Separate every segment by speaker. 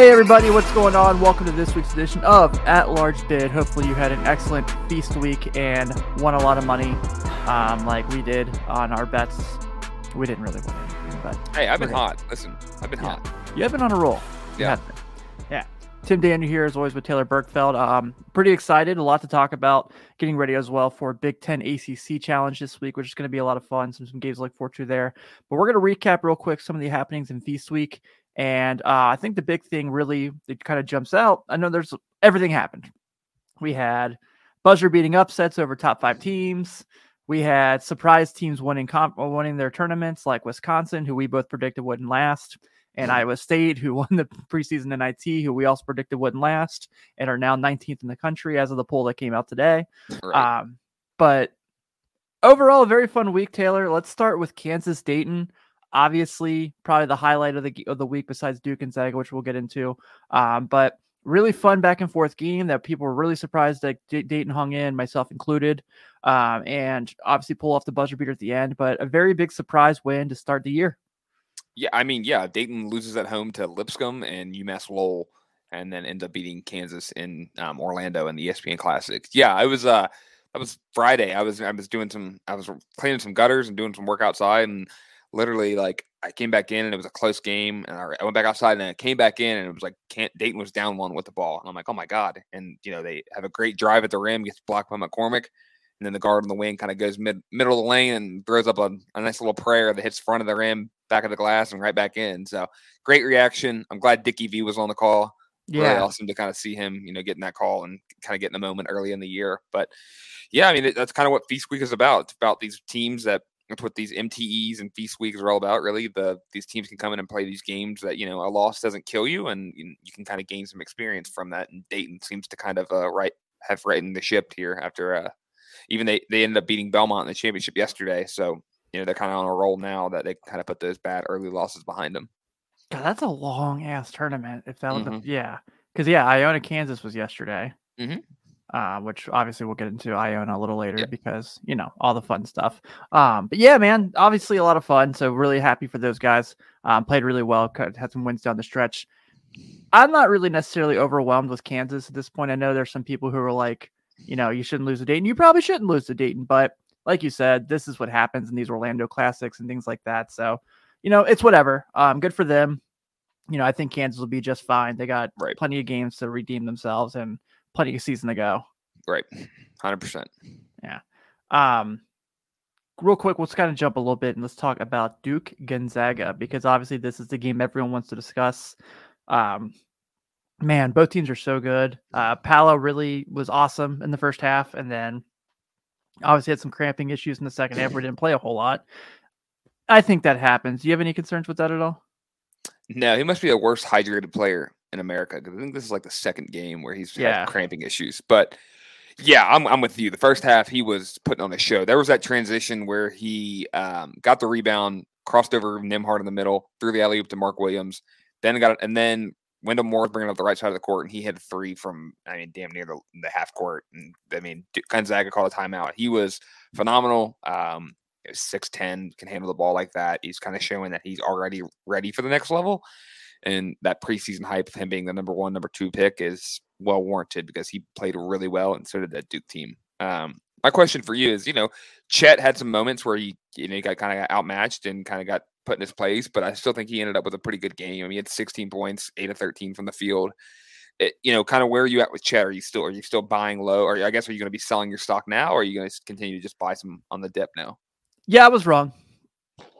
Speaker 1: Hey everybody, what's going on? Welcome to this week's edition of At Large Bid. Hopefully you had an excellent feast week and won a lot of money, um, like we did on our bets. We didn't really win anything, but
Speaker 2: Hey, I've been hot. Listen, I've been
Speaker 1: Yeah.
Speaker 2: hot.
Speaker 1: you have been on a roll.
Speaker 2: Yeah.
Speaker 1: Yeah. Tim Daniel here, as always, with Taylor Berkfeld. Um, pretty excited. A lot to talk about. Getting ready as well for Big Ten ACC Challenge this week, which is going to be a lot of fun. Some some games to look forward to there. But we're going to recap real quick some of the happenings in Feast Week. And uh, I think the big thing really that kind of jumps out. I know there's everything happened. We had buzzer beating upsets over top five teams. We had surprise teams winning comp- winning their tournaments, like Wisconsin, who we both predicted wouldn't last, and Iowa State, who won the preseason NIT, who we also predicted wouldn't last, and are now 19th in the country as of the poll that came out today.
Speaker 2: Right.
Speaker 1: Um, but overall, a very fun week, Taylor. Let's start with Kansas Dayton. Obviously, probably the highlight of the of the week besides Duke and Zaga, which we'll get into. Um, but really fun back and forth game that people were really surprised that D- Dayton hung in, myself included, um, and obviously pull off the buzzer beater at the end. But a very big surprise win to start the year.
Speaker 2: yeah, I mean, yeah, Dayton loses at home to Lipscomb and UMass Lowell, and then ends up beating Kansas in um, Orlando in the ESPN Classic. Yeah, I was uh that was Friday. I was I was doing some I was cleaning some gutters and doing some work outside and literally like I came back in and it was a close game and I I went back outside and I came back in and it was like can't Dayton was down one with the ball and I'm like oh my god and you know they have a great drive at the rim gets blocked by McCormack and then the guard on the wing kind of goes mid middle of the lane and throws up a, a nice little prayer that hits front of the rim back of the glass and right back in so great reaction I'm glad Dickie V was on the call really
Speaker 1: Yeah,
Speaker 2: awesome to kind of see him, you know, getting that call and kind of getting the moment early in the year. But yeah, I mean, that's kind of what Feast Week is about. It's about these teams that that's what these MTEs and Feast Weeks are all about. Really, the these teams can come in and play these games that you know a loss doesn't kill you, and you, you can kind of gain some experience from that. And Dayton seems to kind of uh, right have rightened the ship here after uh, even they they ended up beating Belmont in the championship yesterday. So you know they're kind of on a roll now that they kind of put those bad early losses behind them.
Speaker 1: God, that's a long ass tournament. If that was,
Speaker 2: Mhm.
Speaker 1: a, yeah, because yeah, Iona, Kansas was yesterday.
Speaker 2: Mhm.
Speaker 1: Uh, which obviously we'll get into Iona a little later
Speaker 2: Yeah.
Speaker 1: because you know all the fun stuff. Um, but yeah, man, obviously a lot of fun. So really happy for those guys. Um, played really well. Had some wins down the stretch. I'm not really necessarily overwhelmed with Kansas at this point. I know there's some people who are like, you know, you shouldn't lose to Dayton. You probably shouldn't lose to Dayton, but like you said, this is what happens in these Orlando classics and things like that. So, you know, it's whatever. Um, good for them. You know, I think Kansas will be just fine. They got
Speaker 2: Right.
Speaker 1: plenty of games to redeem themselves and plenty of season to go.
Speaker 2: Right, hundred percent. Yeah.
Speaker 1: Um, real quick, let's kind of jump a little bit and let's talk about Duke Gonzaga because obviously this is the game everyone wants to discuss. Um, man, both teams are so good. Uh, Paolo really was awesome in the first half, and then obviously had some cramping issues in the second half. where he didn't play a whole lot. I think that happens. Do you have any concerns with that at all?
Speaker 2: No, he must be a worst hydrated player in America because I think this is like the second game where he's
Speaker 1: Yeah.
Speaker 2: had cramping issues. But yeah, I'm I'm with you. The first half he was putting on a show. There was that transition where he um, got the rebound, crossed over Nembhard in the middle, threw the alley oop to Mark Williams, then got it, and then Wendell Moore bringing up the right side of the court, and he hit a three from I mean damn near the, the half court. And I mean Gonzaga called a timeout. He was phenomenal. Um, six ten can handle the ball like that. He's kind of showing that he's already ready for the next level and that preseason hype of him being the number one, number two pick is well warranted because he played really well, and so did that Duke team. Um, my question for you is, you know, Chet had some moments where he, you know, he got kind of outmatched and kind of got put in his place, but I still think he ended up with a pretty good game. I mean, he had 16 points, eight of 13 from the field. It, you know, kind of where are you at with Chet? Are you still are you still buying low, or I guess are you going to be selling your stock now, or are you going to continue to just buy some on the dip now?
Speaker 1: Yeah, I was wrong.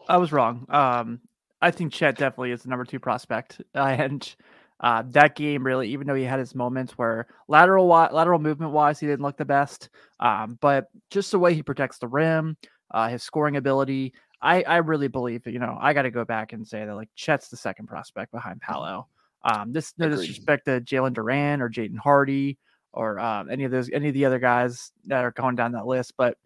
Speaker 1: I was wrong. Um, I think Chet definitely is the number two prospect, uh, and uh, that game really, even though he had his moments where lateral lateral movement wise he didn't look the best, um, but just the way he protects the rim, uh, his scoring ability, I I really believe that you know I got to go back and say that like Chet's the second prospect behind Paolo. Um, this no
Speaker 2: Agreed.
Speaker 1: disrespect to Jalen Duren or Jaden Hardy or um, any of those any of the other guys that are going down that list, but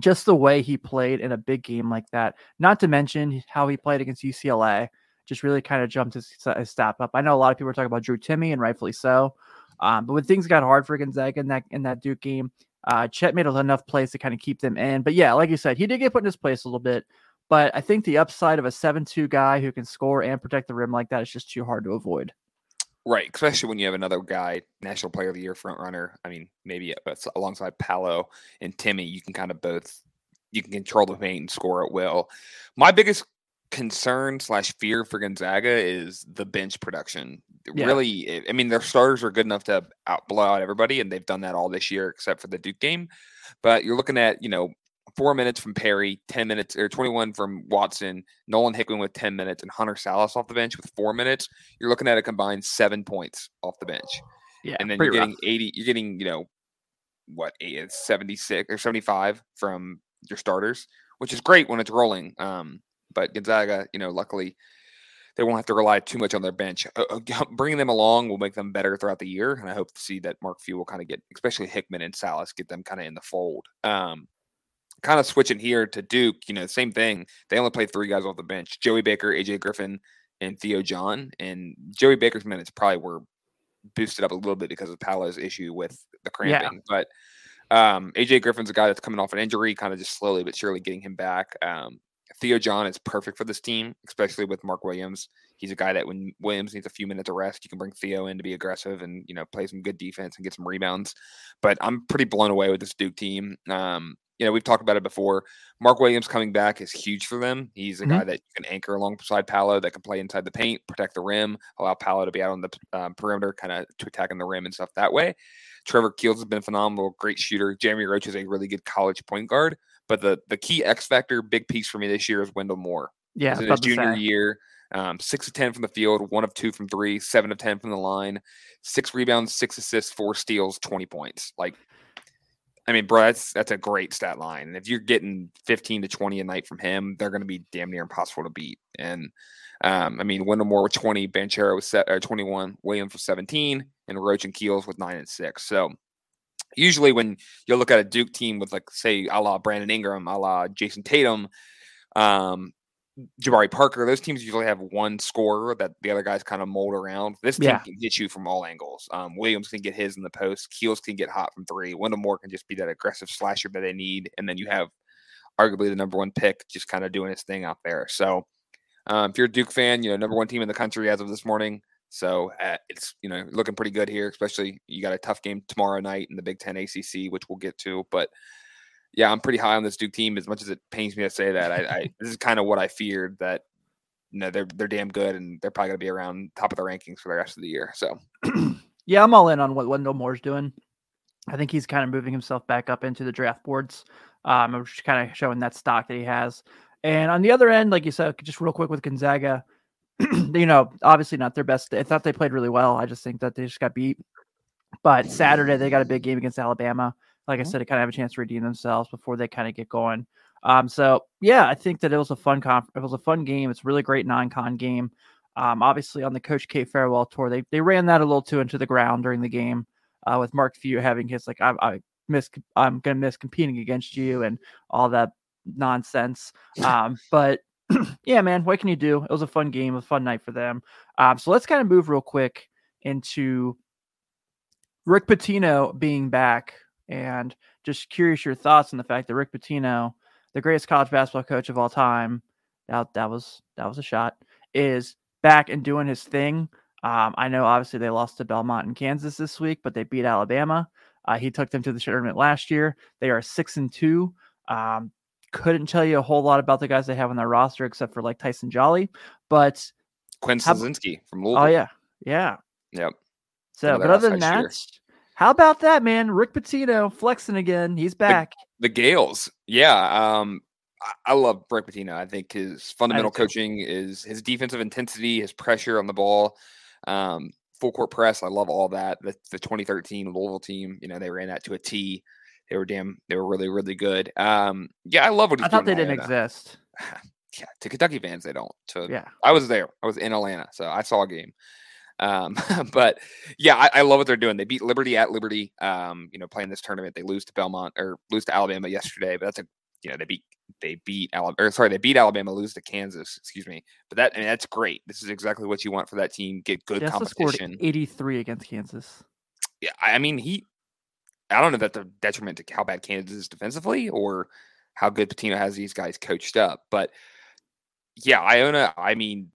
Speaker 1: just the way he played in a big game like that, not to mention how he played against UCLA, just really kind of jumped his, his step up. I know a lot of people are talking about Drew Timme, and rightfully so. Um, but when things got hard for Gonzaga in that in that Duke game, uh, Chet made enough plays to kind of keep them in. But yeah, like you said, he did get put in his place a little bit. But I think the upside of a seven-two guy who can score and protect the rim like that is just too hard to avoid.
Speaker 2: Right, especially when you have another guy, National Player of the Year front runner. I mean, maybe uh, alongside Paolo and Timme, you can kind of both you can control the paint and score at will. My biggest concern slash fear for Gonzaga is the bench production. Yeah. Really, I mean, their starters are good enough to out blow out everybody, and they've done that all this year except for the Duke game. But you're looking at you know four minutes from Perry, 10 minutes or 21 from Watson, Nolan Hickman with 10 minutes, and Hunter Sallis off the bench with four minutes, you're looking at a combined seven points off the bench.
Speaker 1: Yeah.
Speaker 2: And then you're getting rough. 80, you're getting, you know, what, 76 or 75 from your starters, which is great when it's rolling. Um, but Gonzaga, you know, luckily they won't have to rely too much on their bench. Uh, uh bringing them along will make them better throughout the year, and I hope to see that Mark Few will kind of get, especially Hickman and Sallis, get them kind of in the fold. Um, kind of switching here to Duke, you know, same thing. They only played three guys off the bench: Joey Baker, AJ Griffin, and Theo John. And Joey Baker's minutes probably were boosted up a little bit because of Paolo's issue with the cramping. Yeah. But um, AJ Griffin's a guy that's coming off an injury, kind of just slowly but surely getting him back. Um, Theo John is perfect for this team, especially with Mark Williams. He's a guy that when Williams needs a few minutes of rest, you can bring Theo in to be aggressive and you know play some good defense and get some rebounds. But I'm pretty blown away with this Duke team. Um, you know, we've talked about it before. Mark Williams coming back is huge for them. He's a mm-hmm. guy that you can anchor alongside Paolo that can play inside the paint, protect the rim, allow Paolo to be out on the um, perimeter, kind of to attack attacking the rim and stuff that way. Trevor Keels has been phenomenal, great shooter. Jeremy Roach is a really good college point guard. But the the key X factor, big piece for me this year is Wendell Moore.
Speaker 1: Yeah,
Speaker 2: in his junior year, um, six of ten from the field, one of two from three, seven of ten from the line, six rebounds, six assists, four steals, twenty points. Like I mean, bro, that's that's a great stat line. And if you're getting 15 to 20 a night from him, they're going to be damn near impossible to beat. And um, I mean, Wendell Moore with 20, Banchero with set, uh, 21, Williams with 17, and Roach and Keels with nine and six. So usually when you look at a Duke team with like say a la Brandon Ingram, a la Jayson Tatum, um, Jabari Parker, those teams usually have one scorer that the other guys kind of mold around. This team yeah. can hit you from all angles. Um, Williams can get his in the post. Keels can get hot from three. Wendell Moore can just be that aggressive slasher that they need. And then you have arguably the number one pick just kind of doing his thing out there. So um, if you're a Duke fan, you know, number one team in the country as of this morning. So uh, it's, you know, looking pretty good here, especially you got a tough game tomorrow night in the Big Ten ACC, which we'll get to. But yeah, I'm pretty high on this Duke team. As much as it pains me to say that, I, I this is kind of what I feared that you know they're they're damn good and they're probably gonna be around top of the rankings for the rest of the year. So
Speaker 1: yeah, I'm all in on what Wendell Moore's doing. I think he's kind of moving himself back up into the draft boards. Um, I'm just kind of showing that stock that he has. And on the other end, like you said, just real quick with Gonzaga, you know, obviously not their best. I thought they played really well. I just think that they just got beat. But Saturday they got a big game against Alabama like mm-hmm. I said, to kind of have a chance to redeem themselves before they kind of get going. Um, so yeah, I think that it was a fun conf- it was a fun game. It's a really great non-con game. Um, obviously on the Coach K farewell tour, they they ran that a little too into the ground during the game, uh, with Mark Few having his like I, I miss I'm gonna miss competing against you and all that nonsense. Um, but yeah, man, what can you do? It was a fun game, a fun night for them. Um, so let's kind of move real quick into Rick Pitino being back and just curious your thoughts on the fact that Rick Pitino, the greatest college basketball coach of all time, that that was that was a shot, is back and doing his thing. Um, I know obviously they lost to Belmont in Kansas this week, but they beat Alabama. Uh, he took them to the tournament last year. They are six and two. Um, couldn't tell you a whole lot about the guys they have on their roster except for like Tyson Jolly, but
Speaker 2: Quinn Slazinski from Louisville.
Speaker 1: Oh yeah, yeah,
Speaker 2: yep.
Speaker 1: So, but other than that, year. How about that, man? Rick Pitino flexing again. He's back.
Speaker 2: The, the Gaels. Yeah. Um, I, I love Rick Pitino. I think his fundamental coaching is his defensive intensity, his pressure on the ball, um, full court press. I love all that. The, the 2013 Louisville team, you know, they ran that to a T. They were damn, they were really, really good. Um, yeah, I love what he's
Speaker 1: I thought they didn't exist.
Speaker 2: Yeah, to Kentucky fans, they don't. To, yeah, I was there. I was in Atlanta, so I saw a game. Um, but yeah, I, I, love what they're doing. They beat Liberty at Liberty. Um, you know, playing this tournament, they lose to Belmont or lose to Alabama yesterday. But that's a you know they beat they beat Alabama. Or sorry, they beat Alabama, lose to Kansas. Excuse me. But that I mean that's great. This is exactly what you want for that team. Get good competition.
Speaker 1: Eighty three against Kansas.
Speaker 2: Yeah, I mean he. I don't know if that's a detriment to how bad Kansas is defensively or how good Pitino has these guys coached up, but yeah, Iona. I mean,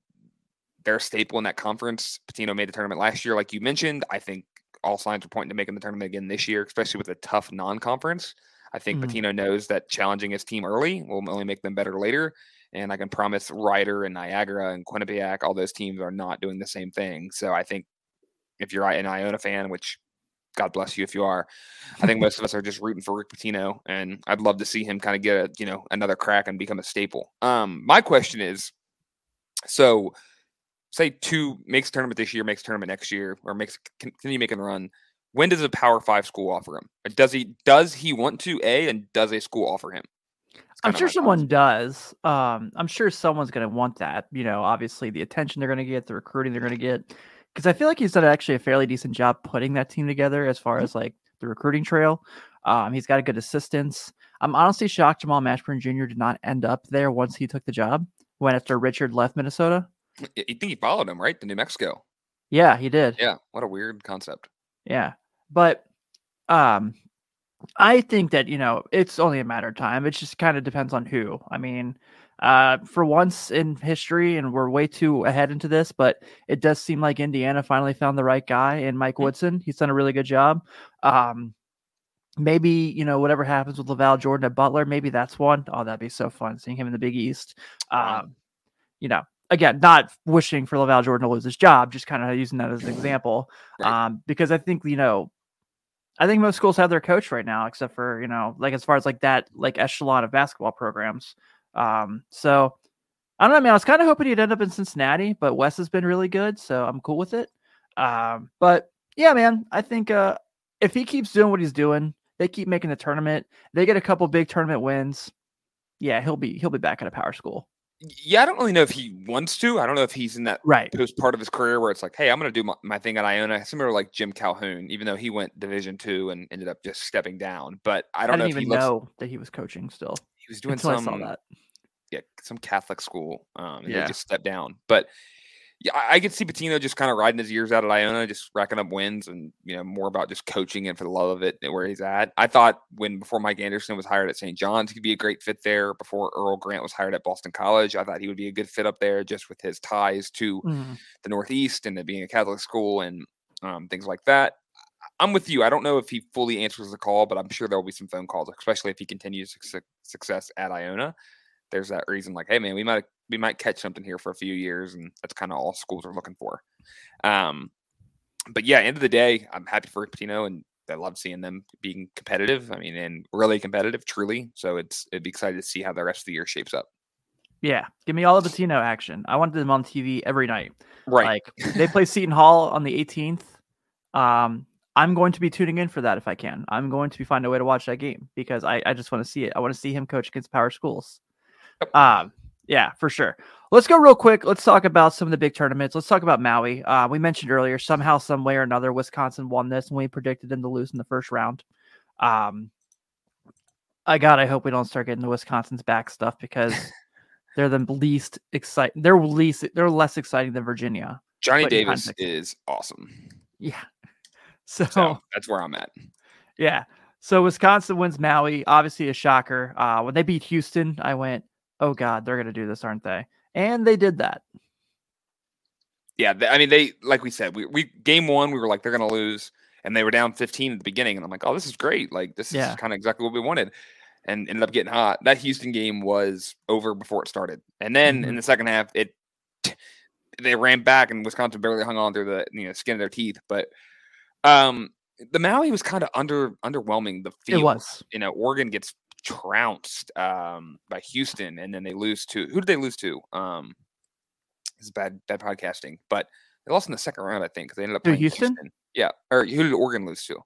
Speaker 2: they're a staple in that conference. Pitino made the tournament last year, like you mentioned. I think all signs are pointing to making the tournament again this year, especially with a tough non-conference. I think mm-hmm. Pitino knows that challenging his team early will only make them better later. And I can promise Rider and Niagara and Quinnipiac, all those teams are not doing the same thing. So I think if you're an Iona fan, which God bless you if you are, I think most of us are just rooting for Rick Pitino, and I'd love to see him kind of get a you know another crack and become a staple. Um, my question is, so say two makes tournament this year, makes tournament next year, or makes continue making the run. When does a Power Five school offer him? Does he does he want to a and does a school offer him?
Speaker 1: I'm sure someone does. Um, I'm sure someone's going to want that. You know, obviously the attention they're going to get, the recruiting they're going to get, because I feel like he's done actually a fairly decent job putting that team together as far as like the recruiting trail. Um, he's got a good assistance. I'm honestly shocked Jamal Mashburn Jr. did not end up there once he took the job. When after Richard left Minnesota,
Speaker 2: you think he followed him right to New Mexico?
Speaker 1: Yeah, he did.
Speaker 2: Yeah, what a weird concept.
Speaker 1: Yeah, but um, I think that, you know, it's only a matter of time. It just kind of depends on who. I mean, uh, for once in history, and we're way too ahead into this, but it does seem like Indiana finally found the right guy in Mike mm-hmm. Woodson. He's done a really good job. Um, maybe, you know, whatever happens with LaVall Jordan at Butler, maybe that's one. Oh, that'd be so fun seeing him in the Big East. Um, you know, again, not wishing for LaVall Jordan to lose his job, just kind of using that as an example. Right. Um, because I think, you know, I think most schools have their coach right now, except for you know, like as far as like that like echelon of basketball programs. Um, so I don't know, man. I was kind of hoping he'd end up in Cincinnati, but Wes has been really good, so I'm cool with it. Um, but yeah, man, I think uh, if he keeps doing what he's doing, they keep making the tournament, they get a couple big tournament wins. Yeah, he'll be he'll be back at a power school
Speaker 2: yeah, I don't really know if he wants to. I don't know if he's in that right post part of his career where it's like, hey, I'm going to do my, my, thing at Iona, similar like Jim Calhoun, even though he went Division two and ended up just stepping down. But I don't
Speaker 1: I
Speaker 2: know
Speaker 1: even
Speaker 2: looks,
Speaker 1: know that he was coaching still.
Speaker 2: He was doing some, yeah, some Catholic school. Um, and yeah. he just stepped down. But yeah, I, I could see Pitino just kind of riding his years out at Iona, just racking up wins, and you know more about just coaching and for the love of it where he's at. I thought when before Mike Anderson was hired at St. John's, he could be a great fit there. Before Earl Grant was hired at Boston College, I thought he would be a good fit up there, just with his ties to mm. the Northeast and it being a Catholic school and um, things like that. I'm with you. I don't know if he fully answers the call, but I'm sure there will be some phone calls, especially if he continues success at Iona. There's that reason, like, hey man, we might we might catch something here for a few years, and that's kind of all schools are looking for. Um, but yeah, end of the day, I'm happy for Pitino and I love seeing them being competitive. I mean, and really competitive, truly. So it's it'd be excited to see how the rest of the year shapes up.
Speaker 1: Yeah, give me all of Pitino action. I want them on TV every night.
Speaker 2: Right.
Speaker 1: Like they play Seton Hall on the 18th. Um, I'm going to be tuning in for that if I can. I'm going to be finding a way to watch that game because I, I just want to see it. I want to see him coach against power schools. Um, yeah, for sure. Let's go real quick. Let's talk about some of the big tournaments. Let's talk about Maui. Uh, we mentioned earlier, somehow, some way or another, Wisconsin won this, and we predicted them to lose in the first round. Um, I God, I hope we don't start getting the Wisconsin's back stuff because they're the least exciting. They're least. They're less exciting than Virginia.
Speaker 2: Johnny Davis is awesome.
Speaker 1: Yeah. So,
Speaker 2: so, that's where I'm at.
Speaker 1: Yeah. So Wisconsin wins Maui. Obviously a shocker. Uh, when they beat Houston, I went, oh god, they're going to do this, aren't they? And they did that.
Speaker 2: Yeah, I mean, they like we said, we, we game one, we were like they're going to lose, and they were down 15 at the beginning, and I'm like, oh, this is great, like this yeah. is kind of exactly what we wanted, and ended up getting hot. That Houston game was over before it started, and then mm-hmm. in the second half, it they ran back, and Wisconsin barely hung on through the you know skin of their teeth, but um the Maui was kind of under underwhelming. The field,
Speaker 1: it was.
Speaker 2: You know, Oregon gets trounced um, by Houston, and then they lose to who did they lose to? Um, it's bad bad podcasting, but they lost in the second round, I think, because they ended up playing Houston? Houston. Yeah, or who did Oregon lose to?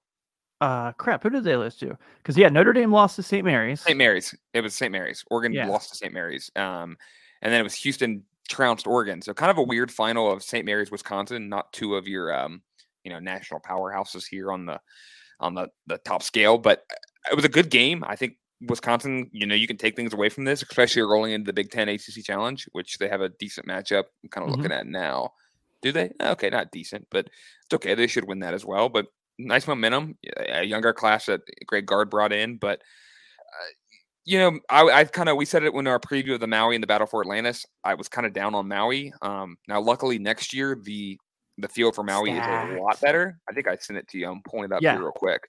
Speaker 1: Uh, crap. Who did they lose to? Because yeah, Notre Dame lost to St. Mary's.
Speaker 2: St. Mary's. It was St. Mary's. Oregon yeah. lost to St. Mary's. Um, and then it was Houston trounced Oregon. So kind of a weird final of St. Mary's, Wisconsin. Not two of your um, you know, national powerhouses here on the on the the top scale, but uh, it was a good game. I think Wisconsin, you know, you can take things away from this, especially rolling into the Big Ten ACC Challenge, which they have a decent matchup. I'm kind of mm-hmm. looking at now. Do they? Okay, not decent, but it's okay. They should win that as well. But nice momentum. A younger class that Greg Gard brought in, but uh, you know, I, I kind of we said it when our preview of the Maui and the Battle for Atlantis. I was kind of down on Maui. Um, now, luckily, next year the the field for Maui is a lot better. I think I sent it to you. I'm pulling it up yeah. here real quick.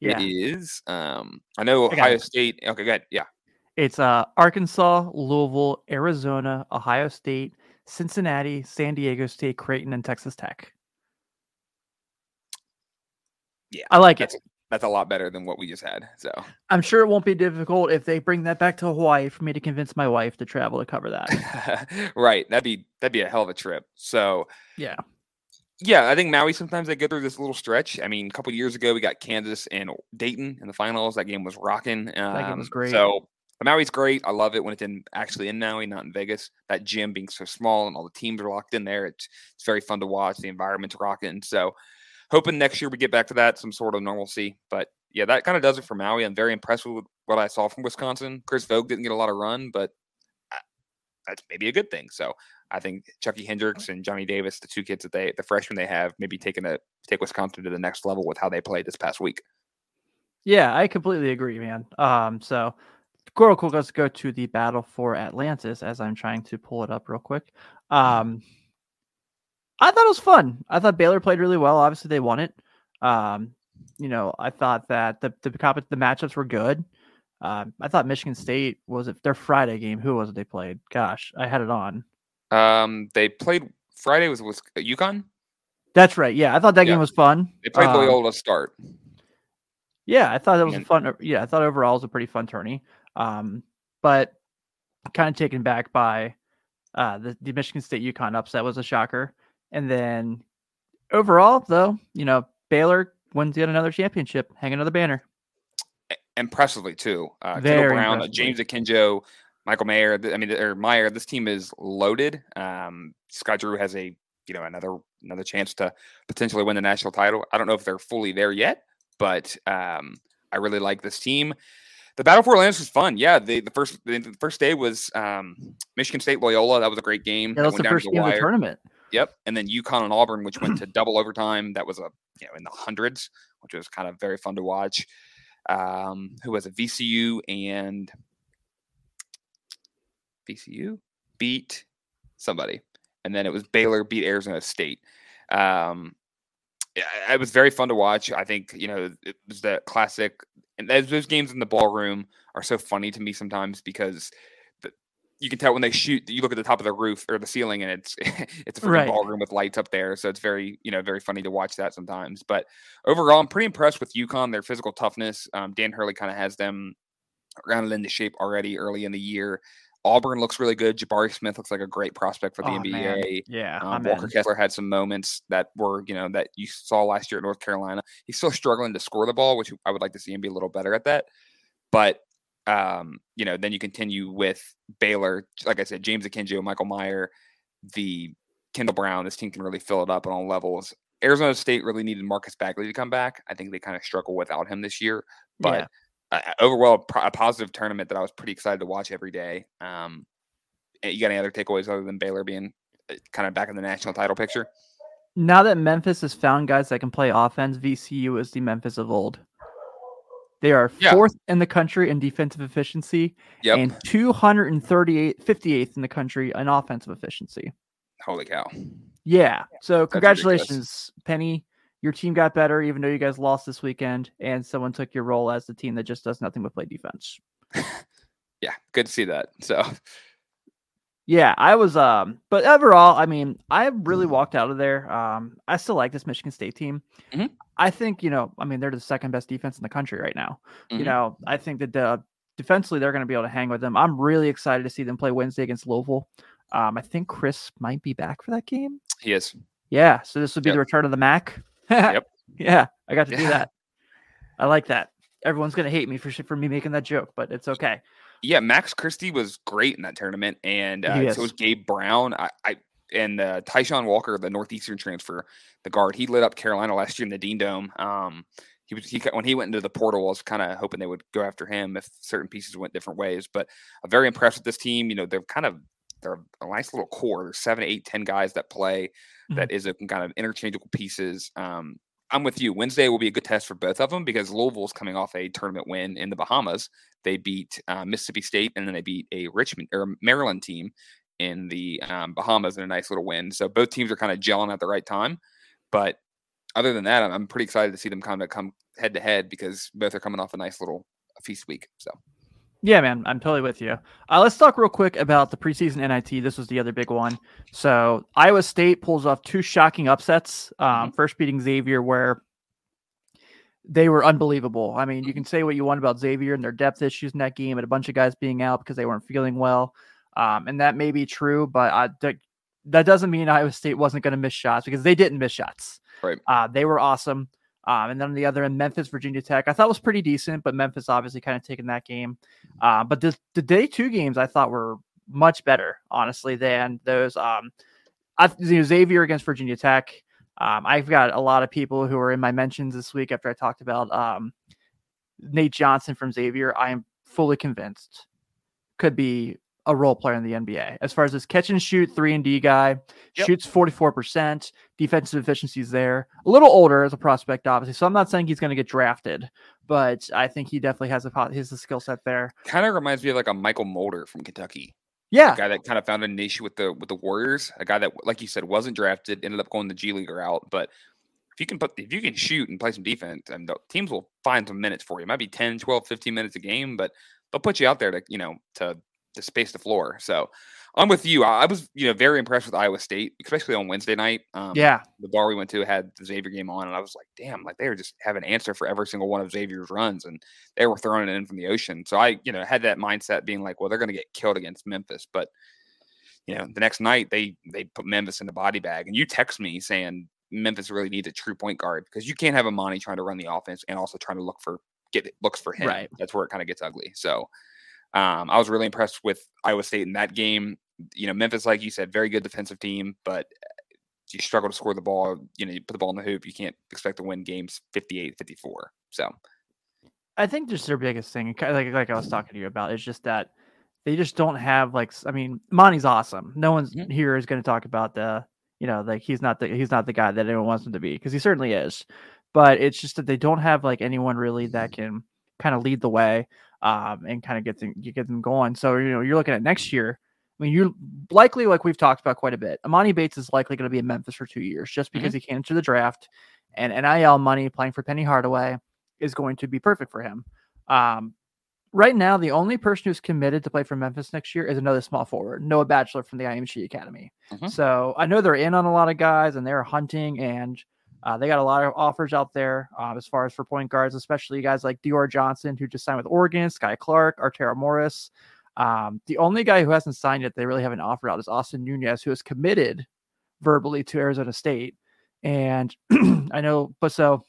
Speaker 2: Yeah. It is. Um, I know I Ohio State. Okay, good. Yeah.
Speaker 1: It's uh Arkansas, Louisville, Arizona, Ohio State, Cincinnati, San Diego State, Creighton, and Texas Tech.
Speaker 2: Yeah,
Speaker 1: I like
Speaker 2: it. That's a lot better than what we just had. So
Speaker 1: I'm sure it won't be difficult if they bring that back to Hawaii for me to convince my wife to travel to cover that.
Speaker 2: right. That'd be that'd be a hell of a trip. So
Speaker 1: yeah.
Speaker 2: Yeah, I think Maui sometimes they go through this little stretch. I mean, a couple years ago we got Kansas and Dayton in the finals. That game was rocking. Um,
Speaker 1: that game was um, great.
Speaker 2: So Maui's great. I love it when it's in actually in Maui, not in Vegas. That gym being so small and all the teams are locked in there. It's it's very fun to watch. The environment's rocking. So hoping next year we get back to that, some sort of normalcy. But yeah, that kind of does it for Maui. I'm very impressed with what I saw from Wisconsin. Chris Vogt didn't get a lot of run, but that's maybe a good thing. So I think Chucky Hendricks and Johnny Davis, the two kids that they, the freshmen they have, maybe taking a take Wisconsin to the next level with how they played this past week.
Speaker 1: Yeah, I completely agree, man. Um, so real quick, let's go to the battle for Atlantis as I'm trying to pull it up real quick. Um, I thought it was fun. I thought Baylor played really well. Obviously, they won it. Um, you know, I thought that the the, the matchups were good. Um, I thought Michigan State was it their Friday game. Who was it they played? Gosh, I had it on.
Speaker 2: Um, they played Friday was was UConn.
Speaker 1: That's right. Yeah, I thought that yeah. game was fun.
Speaker 2: They played um, Loyola start.
Speaker 1: Yeah, I thought it was a fun. Yeah, I thought overall it was a pretty fun tourney. Um, but kind of taken back by uh, the, the Michigan State UConn upset was a shocker. And then overall, though, you know, Baylor wins yet another championship, hang another banner.
Speaker 2: Impressively too. Uh, Brown, uh, James Akinjo, Michael Mayer. I mean, or Meyer. This team is loaded. Um, Scott Drew has a you know another another chance to potentially win the national title. I don't know if they're fully there yet, but um, I really like this team. The Battle for Atlantis was fun. Yeah, the, the first the first day was um, Michigan State Loyola. That was a great game.
Speaker 1: Yeah, that was the first game of the tournament.
Speaker 2: Yep, and then UConn and Auburn, which went to double overtime. That was a you know in the hundreds, which was kind of very fun to watch. Um, who was a VCU and VCU beat somebody, and then it was Baylor beat Arizona State. Um, it was very fun to watch. I think you know it was the classic, and those games in the ballroom are so funny to me sometimes because you can tell when they shoot. You look at the top of the roof or the ceiling, and it's it's a right. ballroom with lights up there. So it's very you know very funny to watch that sometimes. But overall, I'm pretty impressed with UConn. Their physical toughness. Um, Dan Hurley kind of has them rounded into shape already early in the year. Auburn looks really good. Jabari Smith looks like a great prospect for the oh, NBA.
Speaker 1: Man. Yeah,
Speaker 2: um, Walker in. Kessler had some moments that were, you know, that you saw last year at North Carolina. He's still struggling to score the ball, which I would like to see him be a little better at that. But um, you know, then you continue with Baylor. Like I said, James Akinjo, Michael Meyer, the Kendall Brown. This team can really fill it up on all levels. Arizona State really needed Marcus Bagley to come back. I think they kind of struggle without him this year. But yeah. Uh, overall, a positive tournament that I was pretty excited to watch every day. Um, you got any other takeaways other than Baylor being uh, kind of back in the national title picture?
Speaker 1: Now that Memphis has found guys that can play offense, VCU is the Memphis of old. They are yeah. fourth in the country in defensive efficiency yep. and 238 58th in the country in offensive efficiency.
Speaker 2: Holy cow.
Speaker 1: Yeah. So That's congratulations, ridiculous. Penny. Your team got better even though you guys lost this weekend and someone took your role as the team that just does nothing but play defense.
Speaker 2: yeah, good to see that. So
Speaker 1: yeah, I was um but overall, I mean, I really walked out of there. Um I still like this Michigan State team. Mm-hmm. I think, you know, I mean, they're the second best defense in the country right now. Mm-hmm. You know, I think that the defensively they're going to be able to hang with them. I'm really excited to see them play Wednesday against Louisville. Um, I think Chris might be back for that game.
Speaker 2: He is.
Speaker 1: Yeah. So this would be yep. the return of the Mac.
Speaker 2: Yep.
Speaker 1: Yeah, I got to do that. I like that. Everyone's going to hate me for for me making that joke, but it's okay.
Speaker 2: Yeah, Max Christie was great in that tournament, and uh, so was Gabe Brown. I, I and uh, Tyshawn Walker, the Northeastern transfer, the guard, he lit up Carolina last year in the Dean Dome. Um, he was he when he went into the portal, I was kind of hoping they would go after him if certain pieces went different ways. But I'm very impressed with this team. You know, they're kind of they're a nice little core. There's seven, eight, ten guys that play. Mm-hmm. That is a kind of interchangeable pieces. Um, I'm with you. Wednesday will be a good test for both of them because Louisville's coming off a tournament win in the Bahamas. They beat uh, Mississippi State and then they beat a Richmond or Maryland team in the um, Bahamas in a nice little win. So both teams are kind of gelling at the right time. But other than that, I'm, I'm pretty excited to see them kind of come head to head because both are coming off a nice little feast week. So.
Speaker 1: Yeah, man, I'm totally with you. Uh, let's talk real quick about the preseason NIT. This was the other big one. So Iowa State pulls off two shocking upsets. Um, mm-hmm. First beating Xavier, where they were unbelievable. I mean, you can say what you want about Xavier and their depth issues in that game, and a bunch of guys being out because they weren't feeling well, um, and that may be true, but I, that doesn't mean Iowa State wasn't going to miss shots because they didn't miss shots.
Speaker 2: Right.
Speaker 1: Uh, they were awesome. Um, and then on the other end, Memphis, Virginia Tech, I thought was pretty decent, but Memphis obviously kind of taking that game. Uh, but the, the day two games I thought were much better, honestly, than those. Um, I, you know, Xavier against Virginia Tech. Um, I've got a lot of people who are in my mentions this week after I talked about um, Nate Johnson from Xavier. I am fully convinced could be a role player in the NBA. As far as this catch and shoot three and D guy, yep. shoots 44%, defensive efficiency is there. A little older as a prospect, obviously. So I'm not saying he's going to get drafted, but I think he definitely has a his skill set there.
Speaker 2: Kind of reminds me of like a Mychal Mulder from Kentucky.
Speaker 1: Yeah,
Speaker 2: a guy that kind of found a niche with the with the Warriors. A guy that, like you said, wasn't drafted, ended up going the G League route. But if you can put if you can shoot and play some defense, and the teams will find some minutes for you. It might be 10, 12, 15 minutes a game, but they'll put you out there to you know to to space the floor. So I'm with you. I was, you know, very impressed with Iowa State, especially on Wednesday night.
Speaker 1: Um, yeah,
Speaker 2: the bar we went to had the Xavier game on, and I was like, damn, like they were just have an answer for every single one of Xavier's runs, and they were throwing it in from the ocean. So I, you know, had that mindset being like, well, they're going to get killed against Memphis, but you know, the next night they they put Memphis in the body bag, and you text me saying Memphis really needs a true point guard because you can't have Emoni trying to run the offense and also trying to look for get looks for him.
Speaker 1: Right.
Speaker 2: That's where it kind of gets ugly. So um, I was really impressed with Iowa State in that game. You know, Memphis, like you said, very good defensive team, but you struggle to score the ball. You know, you put the ball in the hoop, you can't expect to win games 58 54. So
Speaker 1: I think just their biggest thing, like, like I was talking to you about, is just that they just don't have like I mean, Monty's awesome. No one's mm-hmm. here is going to talk about the you know like he's not the he's not the guy that anyone wants him to be because he certainly is. But it's just that they don't have like anyone really that can kind of lead the way um, and kind of get them get them going. So you know you're looking at next year. I mean, you're likely like we've talked about quite a bit. Emoni Bates is likely going to be in Memphis for two years just because mm-hmm. he came to the draft, and NIL money playing for Penny Hardaway is going to be perfect for him. Um, right now, the only person who's committed to play for Memphis next year is another small forward, Noah Batchelor from the IMG Academy. Mm-hmm. So I know they're in on a lot of guys and they're hunting and uh, they got a lot of offers out there uh, as far as for point guards, especially guys like Dior Johnson, who just signed with Oregon, Skyy Clark, Arterio Morris. Um, the only guy who hasn't signed yet, they really haven't offered out, is Austin Nunez, who is committed verbally to Arizona State. And I know, but so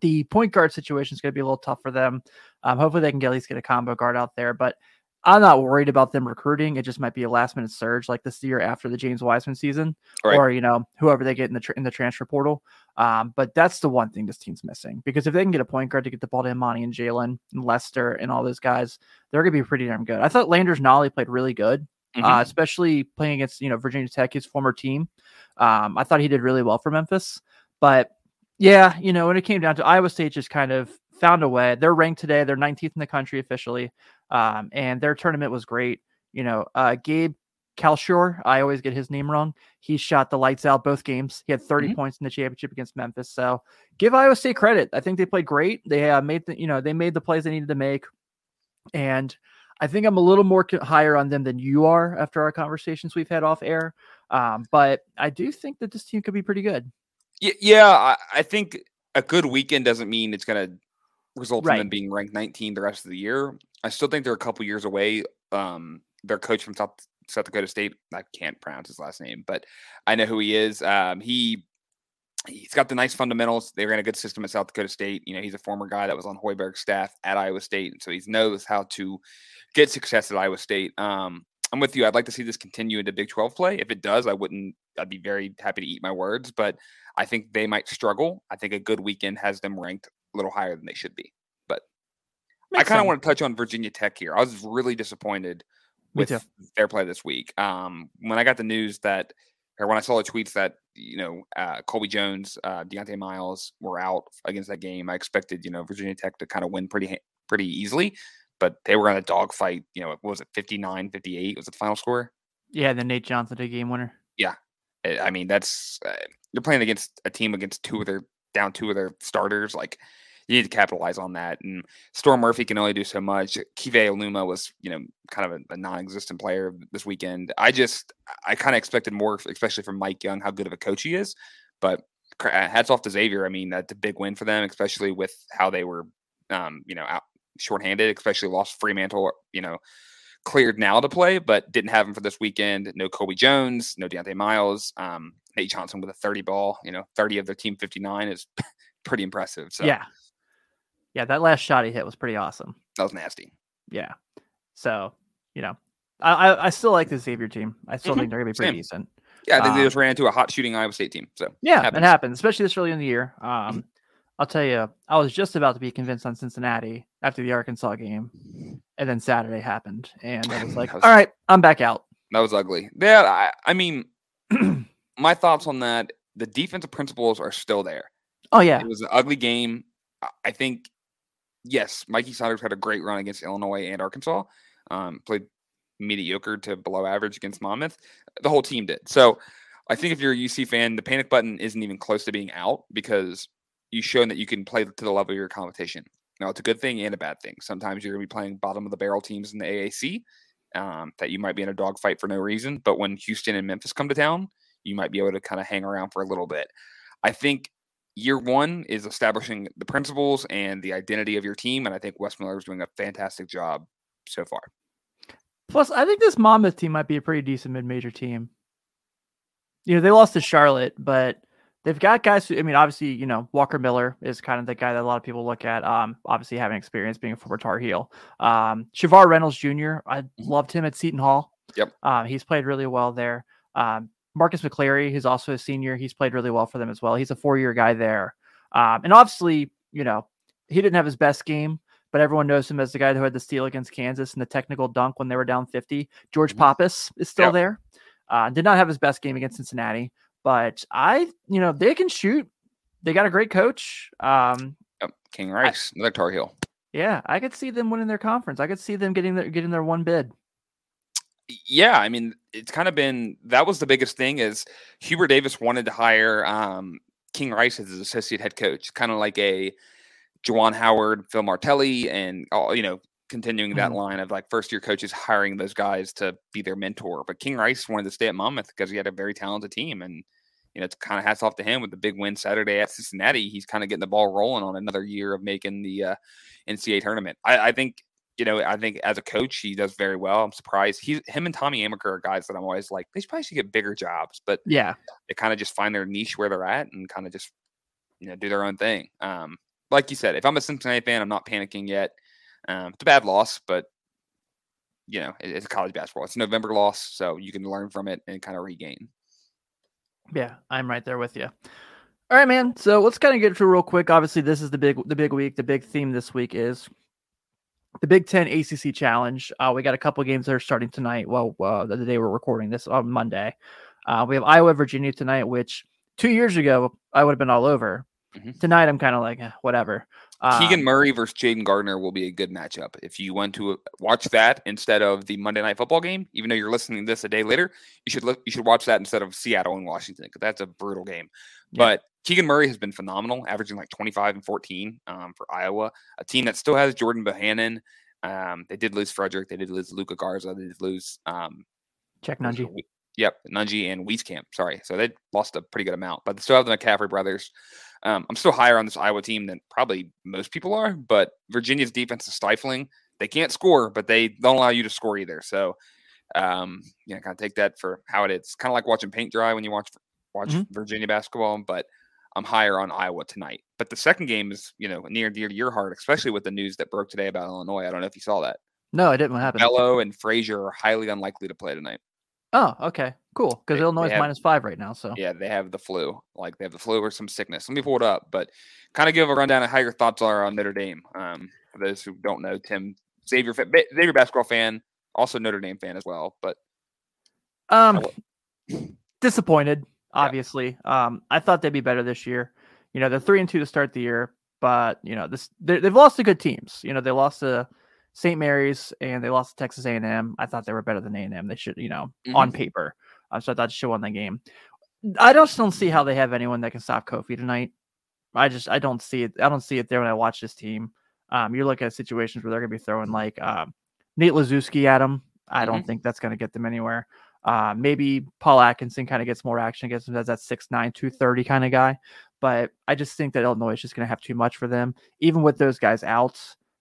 Speaker 1: the point guard situation is going to be a little tough for them. Um, hopefully, they can get, at least get a combo guard out there. But I'm not worried about them recruiting. It just might be a last minute surge like this year after the James Wiseman season, right. or you know whoever they get in the tra- in the transfer portal. Um, but that's the one thing this team's missing because if they can get a point guard to get the ball to Emoni and Jalen and Lester and all those guys, they're gonna be pretty damn good. I thought Landers Nolley played really good, uh, mm-hmm. uh, especially playing against you know Virginia Tech, his former team. Um, I thought he did really well for Memphis, but yeah, you know when it came down to Iowa State, just kind of found a way. They're ranked today. They're 19th in the country officially. Um, and their tournament was great. You know, uh, Gabe Kalscheur, I always get his name wrong. He shot the lights out both games. He had 30 mm-hmm. points in the championship against Memphis. So give Iowa State credit. I think they played great. They uh, made the, you know, they made the plays they needed to make. And I think I'm a little more higher on them than you are after our conversations we've had off air. Um, but I do think that this team could be pretty good.
Speaker 2: Yeah, I, I think a good weekend doesn't mean it's going to result right. in them being ranked 19 the rest of the year. I still think they're a couple years away. Um, their coach from South South Dakota State, I can't pronounce his last name, but I know who he is. Um, he he's got the nice fundamentals. They ran a good system at South Dakota State. You know, he's a former guy that was on Hoiberg's staff at Iowa State, and so he knows how to get success at Iowa State. Um, I'm with you. I'd like to see this continue into Big 12 play. If it does, I wouldn't. I'd be very happy to eat my words, but I think they might struggle. I think a good weekend has them ranked a little higher than they should be. Makes I kind of want to touch on Virginia Tech here. I was really disappointed with their play this week. Um, when I got the news that, or when I saw the tweets that you know, uh, Colby Jones, uh, Diontae Miles were out against that game. I expected, you know, Virginia Tech to kind of win pretty pretty easily, but they were in a dogfight. You know, what was it 59 58 was the final score?
Speaker 1: Yeah, then Nate Johnson did game winner.
Speaker 2: Yeah. I mean, that's uh, you're playing against a team against two of their down two of their starters. Like, you need to capitalize on that. And Storm Murphy can only do so much. Keve Aluma was, you know, kind of a, a non-existent player this weekend. I just, I kind of expected more, especially from Mike Young, how good of a coach he is. But uh, hats off to Xavier. I mean, that's a big win for them, especially with how they were, um, you know, out shorthanded, especially lost Freemantle, you know, cleared now to play, but didn't have him for this weekend. No Colby Jones, no Diontae Miles. Um, Nate Johnson with a 30 ball, you know, 30 of their team 59 is pretty impressive. So
Speaker 1: yeah, yeah, that last shot he hit was pretty awesome.
Speaker 2: That was nasty.
Speaker 1: Yeah. So, you know, I I, I still like the Xavier team. I still mm-hmm. think they're gonna be pretty Same. decent.
Speaker 2: Yeah, I think um, they just ran into a hot shooting Iowa State team. So
Speaker 1: yeah, happens. it happens, especially this early in the year. Um, mm-hmm. I'll tell you, I was just about to be convinced on Cincinnati after the Arkansas game, and then Saturday happened, and I was like, was, "All right, I'm back out."
Speaker 2: That was ugly. Yeah, I, I mean, my thoughts on that: the defensive principles are still there.
Speaker 1: Oh yeah,
Speaker 2: it was an ugly game. I think yes, Mikey Saunders had a great run against Illinois and Arkansas. Um, played mediocre to below average against Monmouth. The whole team did. So I think if you're a UC fan, the panic button isn't even close to being out because you've shown that you can play to the level of your competition. Now, it's a good thing and a bad thing. Sometimes you're going to be playing bottom of the barrel teams in the AAC um, that you might be in a dogfight for no reason. But when Houston and Memphis come to town, you might be able to kind of hang around for a little bit. I think year one is establishing the principles and the identity of your team. And I think Wes Miller is doing a fantastic job so far.
Speaker 1: Plus, I think this Monmouth team might be a pretty decent mid major team. You know, they lost to Charlotte, but they've got guys who, I mean, obviously, you know, Walker Miller is kind of the guy that a lot of people look at. Um, obviously, having experience being a former Tar Heel. Um, Shavar Reynolds Jr., I mm-hmm. loved him at Seton Hall.
Speaker 2: Yep.
Speaker 1: Um, he's played really well there. Um, Marcus McClary, who's also a senior, he's played really well for them as well. He's a four year guy there. Um, and obviously, you know, he didn't have his best game, but everyone knows him as the guy who had the steal against Kansas and the technical dunk when they were down 50. George mm-hmm. Pappas is still yep. there. Uh, did not have his best game against Cincinnati, but I, you know, they can shoot. They got a great coach. Um,
Speaker 2: yep. King Rice, I, another Tar Heel.
Speaker 1: Yeah, I could see them winning their conference. I could see them getting their getting their one bid
Speaker 2: yeah, I mean, it's kind of been that was the biggest thing is Hubert Davis wanted to hire um, King Rice as his associate head coach, kind of like a Juwan Howard, Phil Martelli, and all you know, continuing that mm-hmm. line of like first year coaches hiring those guys to be their mentor. But King Rice wanted to stay at Monmouth because he had a very talented team, and you know, it's kind of hats off to him with the big win Saturday at Cincinnati. He's kind of getting the ball rolling on another year of making the uh, NCAA tournament. I, I think you know, I think as a coach, he does very well. I'm surprised. He, him and Tommy Amaker are guys that I'm always like, they should probably should get bigger jobs, but
Speaker 1: yeah,
Speaker 2: they kind of just find their niche where they're at and kind of just, you know, do their own thing. Um, like you said, if I'm a Cincinnati fan, I'm not panicking yet. Um, it's a bad loss, but you know, it, it's college basketball. It's a November loss, so you can learn from it and kind of regain.
Speaker 1: Yeah, I'm right there with you. All right, man. So let's kind of get through real quick. Obviously, this is the big the big week. The big theme this week is the Big Ten ACC Challenge. Uh, we got a couple games that are starting tonight. Well, uh, the day we're recording this on Monday. Uh, we have Iowa, Virginia tonight, which two years ago I would have been all over. Mm-hmm. Tonight I'm kind of like eh, whatever.
Speaker 2: Keegan um, Murray versus Jayden Gardner will be a good matchup. If you want to watch that instead of the Monday Night Football game, even though you're listening to this a day later, you should look. You should watch that instead of Seattle and Washington because that's a brutal game. Yeah. But Keegan Murray has been phenomenal, averaging like 25 and 14 um, for Iowa, a team that still has Jordan Bohannon. Um, they did lose Fredrick. They did lose Luka Garza. They did lose um,
Speaker 1: Cheick Nunge.
Speaker 2: Yep, Nunge and Wieskamp. Sorry, so they lost a pretty good amount, but they still have the McCaffrey brothers. Um, I'm still higher on this Iowa team than probably most people are, but Virginia's defense is stifling. They can't score, but they don't allow you to score either. So, um, you know, kind of take that for how it is. Kind of like watching paint dry when you watch watch mm-hmm. Virginia basketball, but I'm higher on Iowa tonight. But the second game is, you know, near and dear to your heart, especially with the news that broke today about Illinois. I don't know if you saw that.
Speaker 1: No, I didn't. What happened?
Speaker 2: Bello and Frazier are highly unlikely to play tonight.
Speaker 1: Oh, okay, cool. Because Illinois is minus five right now. So
Speaker 2: yeah, they have the flu. Like they have the flu or some sickness. Let me pull it up, but kind of give a rundown of how your thoughts are on Notre Dame. Um, for those who don't know, Tim Xavier Xavier basketball fan, also Notre Dame fan as well. But
Speaker 1: um, disappointed. Obviously, yeah. um, I thought they'd be better this year. You know, they're three and two to start the year, but you know, this they've lost to good teams. You know, they lost to St. Mary's and they lost to Texas A&M. I thought they were better than A&M. They should, you know, mm-hmm. on paper. Uh, so I thought should won that game. I just don't see how they have anyone that can stop Kofi tonight. I just I don't see it. I don't see it there when I watch this team. Um, you're looking at situations where they're going to be throwing like um, Nate Laszewski at them. I don't mm-hmm. think that's going to get them anywhere. Uh, maybe Paul Atkinson kind of gets more action against him as that 6'9, 230 kind of guy. But I just think that Illinois is just going to have too much for them. Even with those guys out,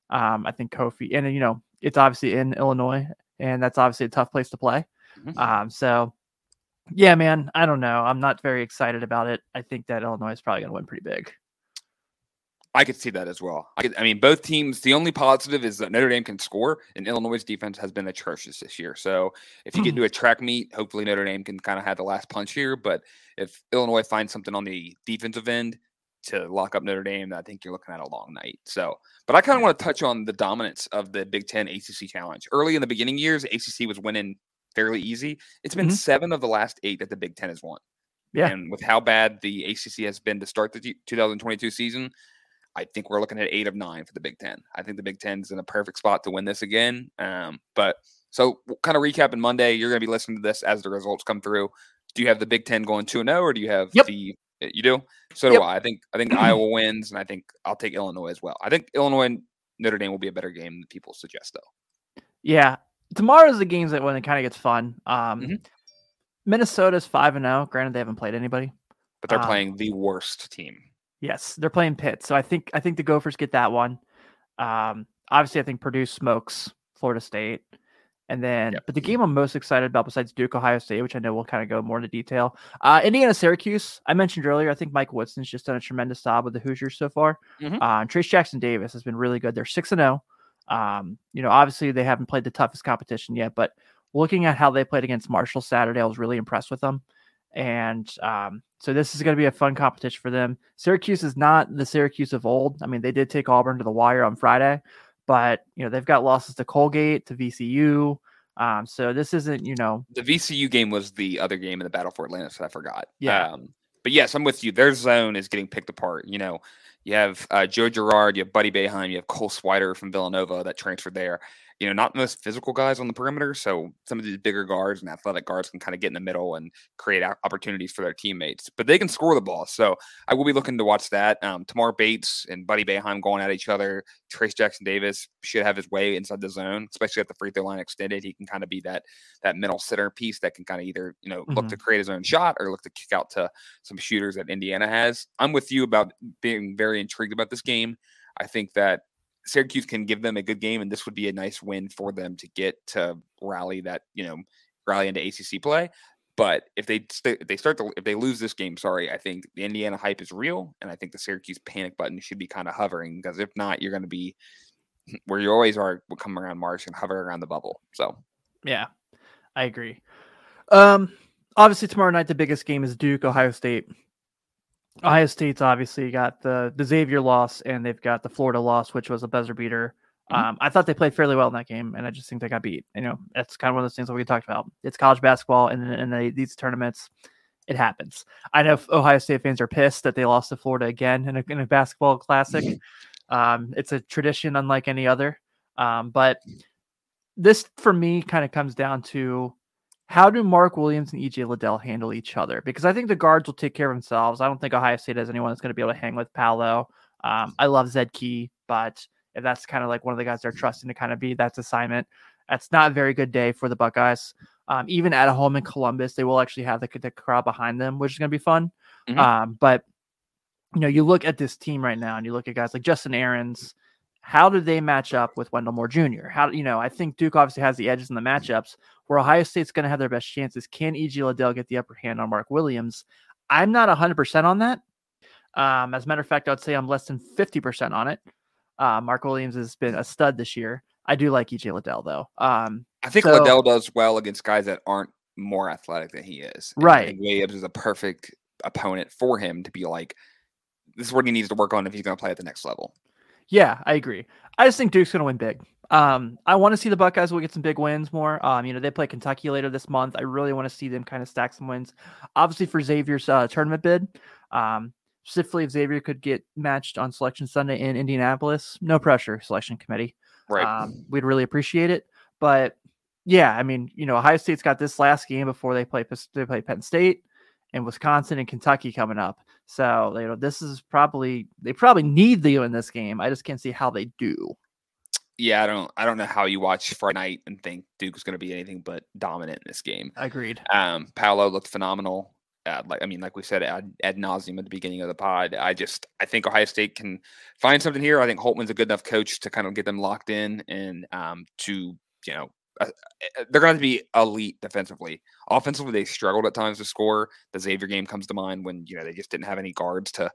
Speaker 1: um, I think Kofi, and you know, it's obviously in Illinois, and that's obviously a tough place to play. Mm-hmm. Um, so, yeah, man, I don't know. I'm not very excited about it. I think that Illinois is probably going to win pretty big.
Speaker 2: I could see that as well. I, could, I, mean, both teams. The only positive is that Notre Dame can score, and Illinois' defense has been atrocious this year. So, if you get to a track meet, hopefully Notre Dame can kind of have the last punch here. But if Illinois finds something on the defensive end to lock up Notre Dame, I think you're looking at a long night. So, but I kind of want to touch on the dominance of the Big Ten ACC Challenge. Early in the beginning years, ACC was winning fairly easy. It's been mm-hmm. seven of the last eight that the Big Ten has won. Yeah. And with how bad the ACC has been to start the 2022 season, I think we're looking at eight of nine for the Big Ten. I think the Big Ten's in a perfect spot to win this again. Um, but so kind of recapping Monday, you're going to be listening to this as the results come through. Do you have the Big Ten going two and zero, or do you have yep. the you do? So do yep. I. I think I think Iowa wins, and I think I'll take Illinois as well. I think Illinois and Notre Dame will be a better game than people suggest, though.
Speaker 1: Yeah, tomorrow's the games that when it kind of gets fun. Um, mm-hmm. Minnesota's five and zero. Granted, they haven't played anybody,
Speaker 2: but they're um, playing the worst team
Speaker 1: Yes, they're playing Pitt, so I think I think the Gophers get that one. Um, obviously, I think Purdue smokes Florida State, and then yep. but the game I'm most excited about besides Duke Ohio State, which I know we'll kind of go more into detail. Uh, Indiana Syracuse. I mentioned earlier. I think Mike Woodson's just done a tremendous job with the Hoosiers so far. Mm-hmm. Uh, Trayce Jackson Davis has been really good. They're six and zero. Oh. Um, you know, obviously they haven't played the toughest competition yet, but looking at how they played against Marshall Saturday, I was really impressed with them. And um, so this is going to be a fun competition for them. Syracuse is not the Syracuse of old. I mean, they did take Auburn to the wire on Friday, but you know they've got losses to Colgate, to VCU. Um, so this isn't, you know,
Speaker 2: the VCU game was the other game in the battle for Atlantis, so I forgot. Yeah. Um, but yes, I'm with you. Their zone is getting picked apart. You know, you have uh, Joe Girard, you have Buddy Boeheim, you have Cole Swider from Villanova that transferred there you know, not the most physical guys on the perimeter. So some of these bigger guards and athletic guards can kind of get in the middle and create opportunities for their teammates. But they can score the ball. So I will be looking to watch that. Um, Tamar Bates and Buddy Boeheim going at each other. Trayce Jackson Davis should have his way inside the zone, especially at the free throw line extended. He can kind of be that that middle center piece that can kind of either you know mm-hmm. look to create his own shot or look to kick out to some shooters that Indiana has. I'm with you about being very intrigued about this game. I think that Syracuse can give them a good game, and this would be a nice win for them to get to rally that you know rally into ACC play. But if they st- if they start to if they lose this game, sorry, I think the Indiana hype is real, and I think the Syracuse panic button should be kind of hovering because if not, you're going to be where you always are come around March and hover around the bubble. So
Speaker 1: yeah, I agree. Um, obviously tomorrow night the biggest game is Duke Ohio State. Ohio State's obviously got the the Xavier loss and they've got the Florida loss, which was a buzzer beater. Mm-hmm. Um, I thought they played fairly well in that game, and I just think they got beat. You know, that's kind of one of those things that we talked about. It's college basketball, and in these tournaments, it happens. I know Ohio State fans are pissed that they lost to Florida again in a, in a basketball classic. um, it's a tradition unlike any other. Um, but this, for me, kind of comes down to how do Mark Williams and EJ Liddell handle each other? Because I think the guards will take care of themselves. I don't think Ohio State has anyone that's going to be able to hang with Paolo. Um, I love Zed Key, but if that's kind of like one of the guys they're trusting to kind of be that's assignment, that's not a very good day for the Buckeyes. Um, even at home in Columbus, they will actually have the, the crowd behind them, which is going to be fun. Mm-hmm. Um, but you know, you look at this team right now, and you look at guys like Justin Ahrens. How do they match up with Wendell Moore Jr.? How you know? I think Duke obviously has the edges in the matchups, where Ohio State's going to have their best chances. Can E.J. Liddell get the upper hand on Mark Williams? I'm not 100% on that. Um, as a matter of fact, I'd say I'm less than 50% on it. Uh, Mark Williams has been a stud this year. I do like EJ Liddell though. Um,
Speaker 2: I think so, Liddell does well against guys that aren't more athletic than he is.
Speaker 1: And right.
Speaker 2: Williams is a perfect opponent for him to be like, this is what he needs to work on if he's going to play at the next level.
Speaker 1: Yeah, I agree. I just think Duke's going to win big. Um, I want to see the Buckeyes will get some big wins more. Um, you know, they play Kentucky later this month. I really want to see them kind of stack some wins. Obviously, for Xavier's uh, tournament bid, um, specifically if Xavier could get matched on Selection Sunday in Indianapolis, no pressure, selection committee.
Speaker 2: Right.
Speaker 1: Um, we'd really appreciate it. But yeah, I mean, you know, Ohio State's got this last game before they play they play Penn State and Wisconsin and Kentucky coming up. So you know, this is probably they probably need to in this game. I just can't see how they do.
Speaker 2: Yeah, I don't I don't know how you watch Friday night and think Duke's going to be anything but dominant in this game.
Speaker 1: Agreed.
Speaker 2: Um, Paolo looked phenomenal. Uh, like I mean, like we said ad, ad nauseum at the beginning of the pod. I just I think Ohio State can find something here. I think Holtman's a good enough coach to kind of get them locked in and um, to you know Uh, eh, eh, they're going to be elite defensively. Offensively, they struggled at times to score. The Xavier game comes to mind when you know they just didn't have any guards to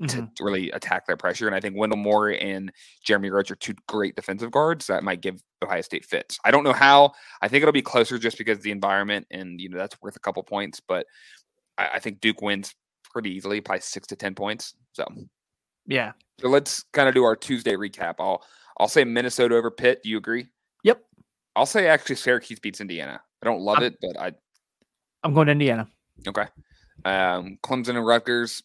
Speaker 2: mm-hmm. to really attack their pressure. And I think Wendell Moore and Jeremy Roach are two great defensive guards that might give Ohio State fits. I don't know how. I think it'll be closer just because the environment and you know that's worth a couple points. But I, I think Duke wins pretty easily, probably six to ten points. So
Speaker 1: yeah.
Speaker 2: So let's kind of do our Tuesday recap. I'll I'll say Minnesota over Pitt. Do you agree? I'll say actually Syracuse beats Indiana. I don't love
Speaker 1: I'm,
Speaker 2: it, but I
Speaker 1: I'm going to Indiana.
Speaker 2: Okay. Um, Clemson and Rutgers.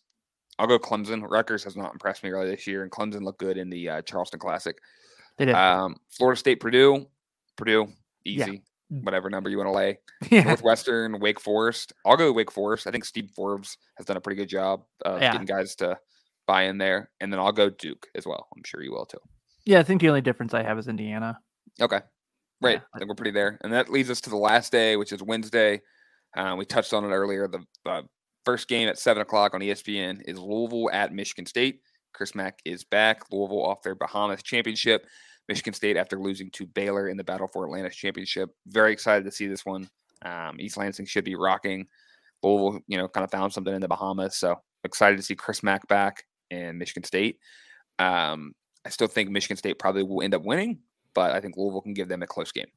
Speaker 2: I'll go Clemson. Rutgers has not impressed me really this year, and Clemson looked good in the uh, Charleston Classic.
Speaker 1: They did.
Speaker 2: Um, Florida State, Purdue, Purdue, easy. Yeah. Whatever number you want to lay.
Speaker 1: Yeah.
Speaker 2: Northwestern, Wake Forest. I'll go Wake Forest. I think Steve Forbes has done a pretty good job of
Speaker 1: yeah.
Speaker 2: getting guys to buy in there. And then I'll go Duke as well. I'm sure you will too.
Speaker 1: Yeah, I think the only difference I have is Indiana.
Speaker 2: Okay. Right. Yeah. I think we're pretty there. And that leads us to the last day, which is Wednesday. Uh, we touched on it earlier. The uh, First game at seven o'clock on ESPN is Louisville at Michigan State. Chris Mack is back. Louisville off their Bahamas championship. Michigan State after losing to Baylor in the Battle for Atlantis championship. Very excited to see this one. Um, East Lansing should be rocking. Louisville, you know, kind of found something in the Bahamas. So excited to see Chris Mack back in Michigan State. Um, I still think Michigan State probably will end up winning, but I think Louisville can give them a close game.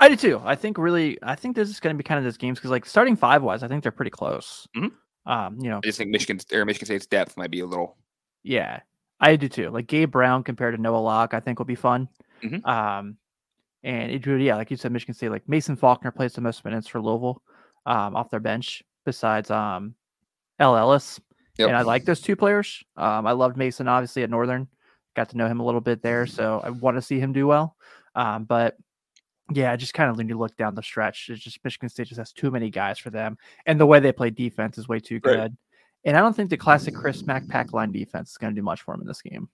Speaker 1: I do too. I think really, I think this is going to be kind of this games because like starting five wise, I think they're pretty close.
Speaker 2: Mm-hmm.
Speaker 1: Um, you know,
Speaker 2: I just think Michigan or Michigan State's depth might be a little.
Speaker 1: Yeah, I do too. Like Gabe Brown compared to Noah Locke, I think will be fun.
Speaker 2: Mm-hmm.
Speaker 1: Um, and it would, yeah, like you said, Michigan State, like Mason Faulkner plays the most minutes for Louisville, um, off their bench besides um, El Ellis. Yep. And I like those two players. Um, I loved Mason obviously at Northern, got to know him a little bit there, so I want to see him do well. Um, but yeah, I just kind of when you look down the stretch, it's just Michigan State just has too many guys for them, and the way they play defense is way too good. Right. And I don't think the classic Chris Mack pack line defense is going to do much for them in this game.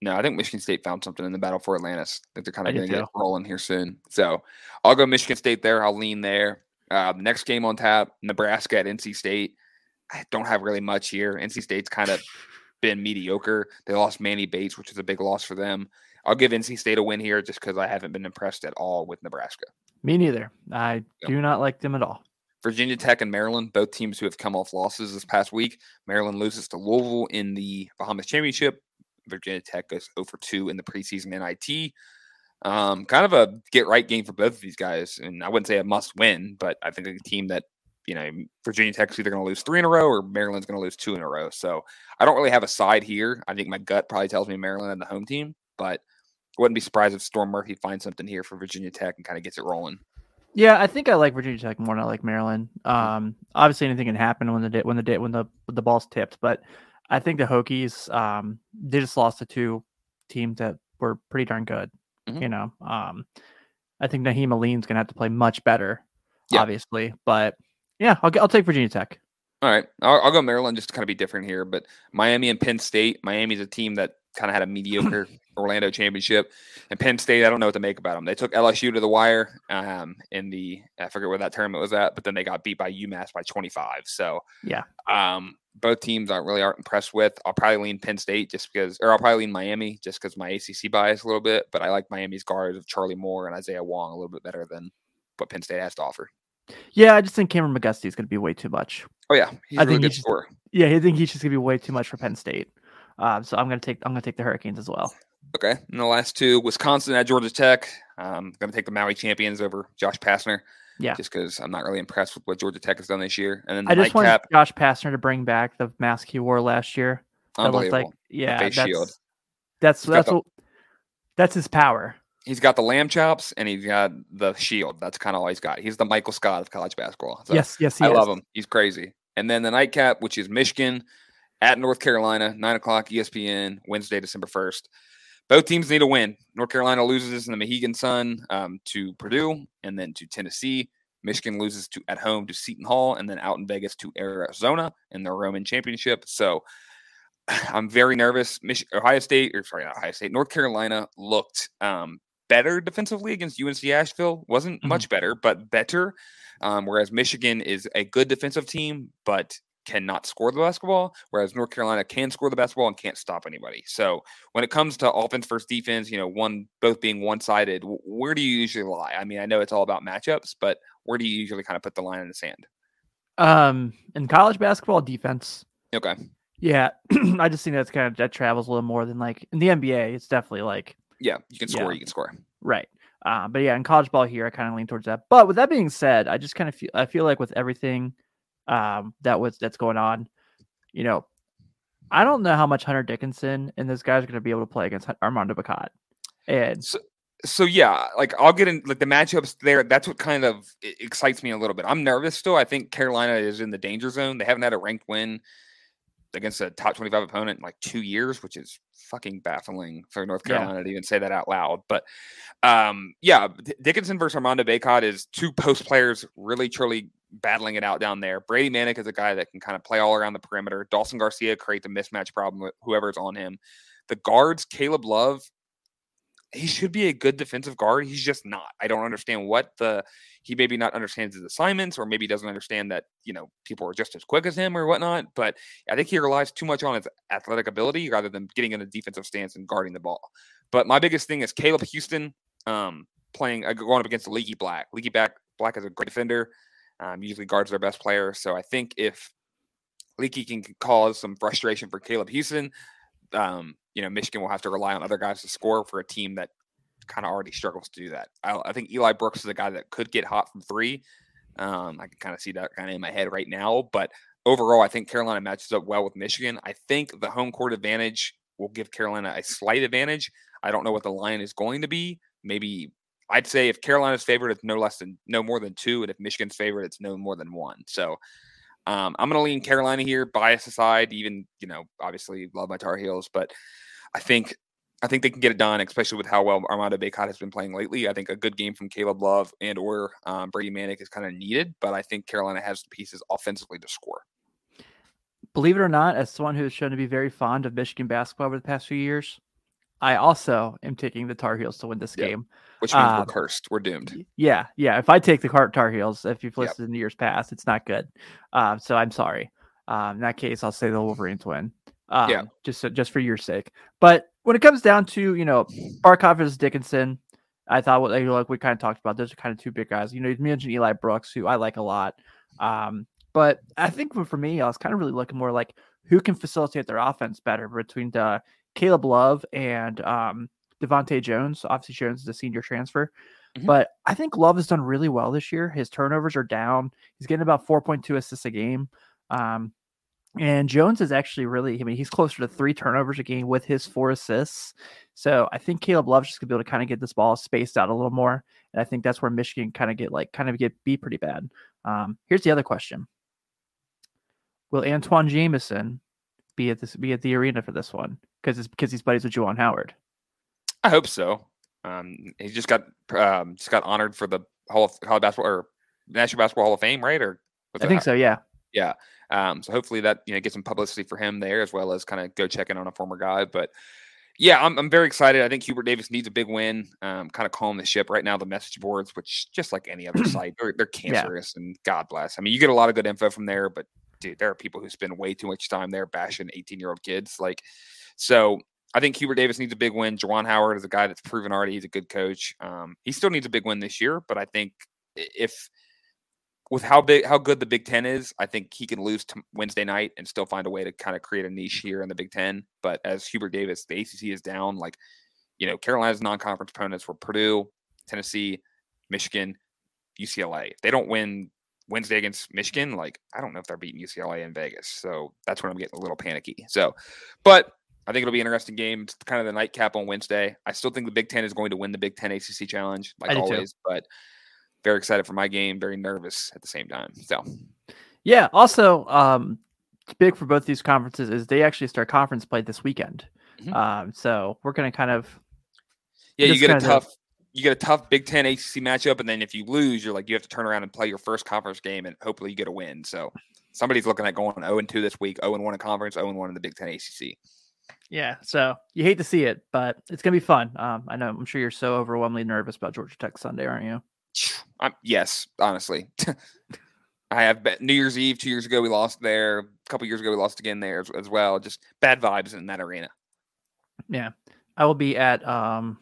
Speaker 2: No, I think Michigan State found something in the battle for Atlantis. I think they're kind of going to get rolling here soon. So I'll go Michigan State there. I'll lean there. Uh, next game on tap, Nebraska at NC State. I don't have really much here. NC State's kind of been mediocre. They lost Manny Bates, which is a big loss for them. I'll give NC State a win here just because I haven't been impressed at all with Nebraska.
Speaker 1: Me neither. I do not like them at all.
Speaker 2: Virginia Tech and Maryland, both teams who have come off losses this past week. Maryland loses to Louisville in the Bahamas Championship. Virginia Tech goes 0 for 2 in the preseason NIT. Um, kind of a get right game for both of these guys. And I wouldn't say a must win, but I think a team that, you know, Virginia Tech's either going to lose three in a row or Maryland's going to lose two in a row. So I don't really have a side here. I think my gut probably tells me Maryland and the home team, but wouldn't be surprised if Storm Murphy finds something here for Virginia Tech and kind of gets it rolling.
Speaker 1: Yeah, I think I like Virginia Tech more than I like Maryland. Um, obviously, anything can happen when the when the when the the ball's tipped, but I think the Hokies um, they just lost to two teams that were pretty darn good. Mm-hmm. You know, um, I think Nahiem Alleyne's gonna have to play much better, yeah. obviously, but yeah, I'll I'll take Virginia Tech.
Speaker 2: All right, I'll, I'll go Maryland just to kind of be different here, but Miami and Penn State. Miami's a team that kind of had a mediocre Orlando championship. And Penn State, I don't know what to make about them. They took LSU to the wire um, in the I forget where that tournament was at, but then they got beat by UMass by 25. So
Speaker 1: yeah,
Speaker 2: um, both teams aren't really aren't impressed with. I'll probably lean Penn State just because, or I'll probably lean Miami just because my ACC bias a little bit. But I like Miami's guards of Charlie Moore and Isaiah Wong a little bit better than what Penn State has to offer.
Speaker 1: Yeah, I just think Kameron McGusty is going to be way too much.
Speaker 2: Oh yeah,
Speaker 1: I really think he's just, yeah, I think he's just going to be way too much for Penn State. Um, so I'm gonna take I'm gonna take the Hurricanes as well.
Speaker 2: Okay, and the last two, Wisconsin at Georgia Tech. I'm um, gonna take the Maui champions over Josh Pastner.
Speaker 1: Yeah,
Speaker 2: just because I'm not really impressed with what Georgia Tech has done this year. And then
Speaker 1: the I just want Josh Pastner to bring back the mask he wore last year.
Speaker 2: That Unbelievable.
Speaker 1: Like, yeah,
Speaker 2: face shield.
Speaker 1: That's that's the, what that's his power.
Speaker 2: He's got the lamb chops and he's got the shield. That's kind of all he's got. He's the Michael Scott of college basketball.
Speaker 1: So yes, yes,
Speaker 2: I
Speaker 1: is.
Speaker 2: love him. He's crazy. And then the nightcap, which is Michigan at North Carolina, nine o'clock ESPN, Wednesday, December first. Both teams need a win. North Carolina loses in the Mohegan Sun um, to Purdue and then to Tennessee. Michigan loses to at home to Seton Hall and then out in Vegas to Arizona in the Roman Championship. So I'm very nervous. Mich- Ohio State, or sorry, not Ohio State, North Carolina looked um, better defensively against UNC Asheville. Wasn't mm-hmm. much better, but better. Um, whereas Michigan is a good defensive team, but cannot score the basketball, whereas North Carolina can score the basketball and can't stop anybody. So when it comes to offense versus defense, you know, one both being one sided, where do you usually lie? I mean, I know it's all about matchups, but where do you usually kind of put the line in the sand?
Speaker 1: Um, in college basketball, defense.
Speaker 2: Okay.
Speaker 1: Yeah, I just think that's kind of that travels a little more than like in the NBA. It's definitely like
Speaker 2: yeah, you can score, yeah. you can score.
Speaker 1: Right. Uh, but yeah, in college ball here, I kind of lean towards that. But with that being said, I just kind of feel I feel like with everything um, that was that's going on, you know, I don't know how much Hunter Dickinson and this guy's are going to be able to play against Armando Bacot. And
Speaker 2: so, so yeah, like I'll get in like the matchups there. That's what kind of excites me a little bit. I'm nervous still. I think Carolina is in the danger zone. They haven't had a ranked win against a top 25 opponent in like two years, which is fucking baffling for North Carolina yeah. to even say that out loud. But um, yeah, Dickinson versus Armando Bacot is two post players really truly battling it out down there. Brady Manek is a guy that can kind of play all around the perimeter. Dawson Garcia creates a mismatch problem with whoever's on him. The guards, Caleb Love, he should be a good defensive guard. He's just not. I don't understand what the he maybe not understands his assignments, or maybe doesn't understand that you know people are just as quick as him or whatnot. But I think he relies too much on his athletic ability rather than getting in a defensive stance and guarding the ball. But my biggest thing is Caleb Houston um, playing uh, going up against Leaky Black. Leaky Black Black is a great defender. Um, usually guards their best player. So I think if Leaky can cause some frustration for Caleb Houston, um, you know, Michigan will have to rely on other guys to score for a team that kind of already struggles to do that. I, I, think Eli Brooks is a guy that could get hot from three. Um, I can kind of see that kind of in my head right now. But overall, I think Carolina matches up well with Michigan. I think the home court advantage will give Carolina a slight advantage. I don't know what the line is going to be. Maybe I'd say if Carolina's favorite, it's no less than no more than two, and if Michigan's favorite, it's no more than one. So um, I'm going to lean Carolina here, bias aside. Even you know, obviously love my Tar Heels, but I think I think they can get it done, especially with how well Armando Bacot has been playing lately. I think a good game from Caleb Love and or um, Brady Manek is kind of needed, but I think Carolina has the pieces offensively to score.
Speaker 1: Believe it or not, as someone who has shown to be very fond of Michigan basketball over the past few years, I also am taking the Tar Heels to win this game.
Speaker 2: Which means we're um, cursed. We're doomed.
Speaker 1: Yeah, yeah. If I take the Tar Heels, if you've listened yep. in years past, it's not good. Um, so I'm sorry. Um, in that case, I'll say the Wolverines win. Um, yeah. Just just for your sake. But when it comes down to you know Bacot versus Dickinson, I thought what like we kind of talked about. Those are kind of two big guys. You know, you mentioned Eli Brooks, who I like a lot. Um, but I think for me, I was kind of really looking more like who can facilitate their offense better between Caleb Love and um, DeVante Jones. Obviously, Jones is a senior transfer. Mm-hmm. But I think Love has done really well this year. His turnovers are down. He's getting about 4.2 assists a game. Um, and Jones is actually really, I mean, he's closer to three turnovers a game with his four assists. So I think Caleb Love's just gonna be able to kind of get this ball spaced out a little more. And I think that's where Michigan kind of get like kind of get beat pretty bad. Um, here's the other question. Will Antawn Jamison be at this be at the arena for this one? Because it's because he's buddies with Juwan Howard.
Speaker 2: I hope so. Um, he just got um, just got honored for the Hall of College Basketball or National Basketball Hall of Fame, right? Or
Speaker 1: I think so. Yeah.
Speaker 2: Yeah. Um, so hopefully that you know gets some publicity for him there as well as kind of go check in on a former guy. But yeah, I'm, I'm very excited. I think Hubert Davis needs a big win. Um, kind of calm the ship right now. The message boards, which just like any other site, they're, they're cancerous yeah. and God bless. I mean, you get a lot of good info from there, but dude, there are people who spend way too much time there bashing 18 year old kids. Like, so I think Hubert Davis needs a big win. Juwan Howard is a guy that's proven already he's a good coach. Um, he still needs a big win this year, but I think if with how big how good the Big Ten is, I think he can lose to Wednesday night and still find a way to kind of create a niche here in the Big Ten. But as Hubert Davis, the ACC is down. Like, you know, Carolina's non-conference opponents were Purdue, Tennessee, Michigan, UCLA. If they don't win Wednesday against Michigan, like I don't know if they're beating UCLA in Vegas. So that's when I'm getting a little panicky. So, but I think it'll be an interesting game. It's kind of the nightcap on Wednesday. I still think the Big Ten is going to win the Big Ten ACC Challenge, like always. Too. But very excited for my game. Very nervous at the same time. So,
Speaker 1: yeah. Also, um, big for both these conferences is they actually start conference play this weekend. Mm-hmm. Um, so we're going to kind of
Speaker 2: yeah, you get a tough. Of, you get a tough Big Ten ACC matchup, and then if you lose, you're like you have to turn around and play your first conference game, and hopefully you get a win. So somebody's looking at going 0 and 2 this week, 0 and 1 in conference, 0 and 1 in the Big Ten ACC.
Speaker 1: Yeah, so you hate to see it, but it's gonna be fun. Um, I know. I'm sure you're so overwhelmingly nervous about Georgia Tech Sunday, aren't you?
Speaker 2: I'm, yes, honestly. I have bet New Year's Eve two years ago we lost there. A couple years ago we lost again there as, as, well. Just bad vibes in that arena.
Speaker 1: Yeah, I will be at um,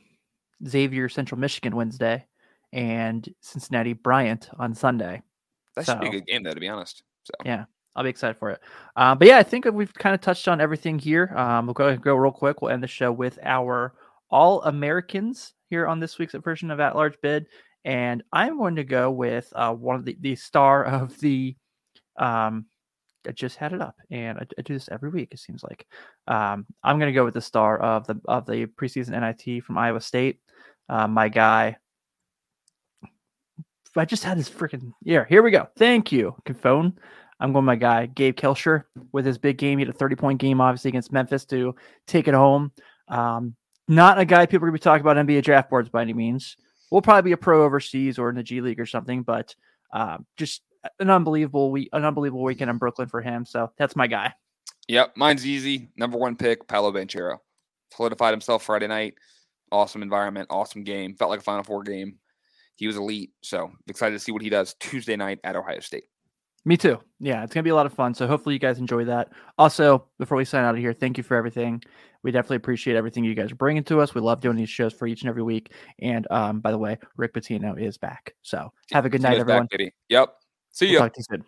Speaker 1: Xavier Central Michigan Wednesday and Cincinnati Bryant on Sunday.
Speaker 2: That so, should be a good game though, to be honest. So
Speaker 1: yeah, I'll be excited for it. Uh, but yeah, I think we've kind of touched on everything here. Um, we'll go go real quick. We'll end the show with our All Americans here on this week's version of At Large Bid, and I'm going to go with uh, one of the the star of the. Um, I just had it up, and I, I do this every week. It seems like um, I'm going to go with the star of the of the preseason NIT from Iowa State. Uh, my guy, I just had this freaking yeah. Here we go. Thank you, phone. I'm going my guy Gabe Kalscheur with his big game. He had a 30 point game, obviously against Memphis to take it home. Um, not a guy people are going to be talking about NBA draft boards by any means. We'll probably be a pro overseas or in the G League or something, but uh, just an unbelievable week, an unbelievable weekend in Brooklyn for him. So that's my guy.
Speaker 2: Yep, mine's easy. Number one pick, Paolo Banchero. Solidified himself Friday night. Awesome environment, awesome game. Felt like a Final Four game he was elite. So excited to see what he does Tuesday night at Ohio State.
Speaker 1: Me too. Yeah, it's gonna be a lot of fun. So hopefully you guys enjoy that. Also, before we sign out of here, thank you for everything. We definitely appreciate everything you guys are bringing to us. We love doing these shows for each and every week. And um, by the way, Rick Pitino is back. So have a good night, everyone.
Speaker 2: Back, yep. See you.
Speaker 1: We'll talk to you soon.